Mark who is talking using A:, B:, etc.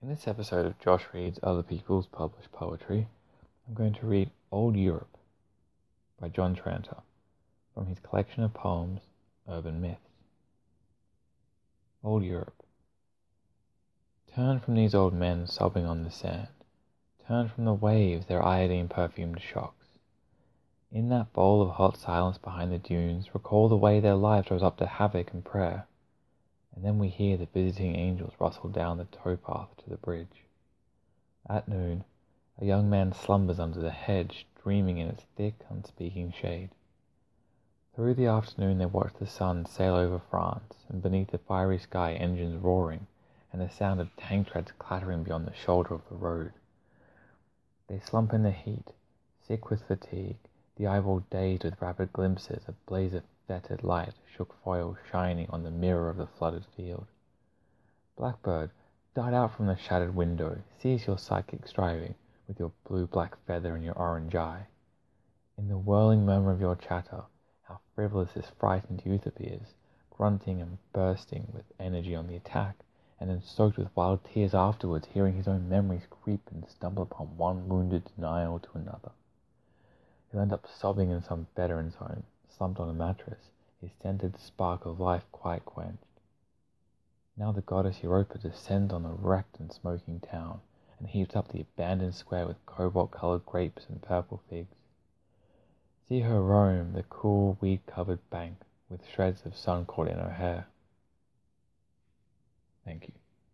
A: In this episode of Josh Reads Other People's Published Poetry, I'm going to read Old Europe by John Tranter from his collection of poems, Urban Myths. Old Europe. Turn from these old men sobbing on the sand. Turn from the waves, their iodine perfumed shocks. In that bowl of hot silence behind the dunes, recall the way their life throws up to havoc and prayer and then we hear the visiting angels rustle down the towpath to the bridge. At noon, a young man slumbers under the hedge, dreaming in its thick, unspeaking shade. Through the afternoon they watch the sun sail over France, and beneath the fiery sky engines roaring, and the sound of tank treads clattering beyond the shoulder of the road. They slump in the heat, sick with fatigue, the eyeball dazed with rapid glimpses of blaze of fetid light shook foil shining on the mirror of the flooded field. Blackbird, dart out from the shattered window, seize your psychic striving with your blue-black feather and your orange eye. In the whirling murmur of your chatter, how frivolous this frightened youth appears, grunting and bursting with energy on the attack, and then soaked with wild tears afterwards, hearing his own memories creep and stumble upon one wounded denial to another. He'll end up sobbing in some veteran's home, slumped on a mattress, his scented spark of life quite quenched. Now the goddess Europa descends on the wrecked and smoking town, and heaps up the abandoned square with cobalt-coloured grapes and purple figs. See her roam the cool, weed-covered bank with shreds of sun caught in her hair. Thank you.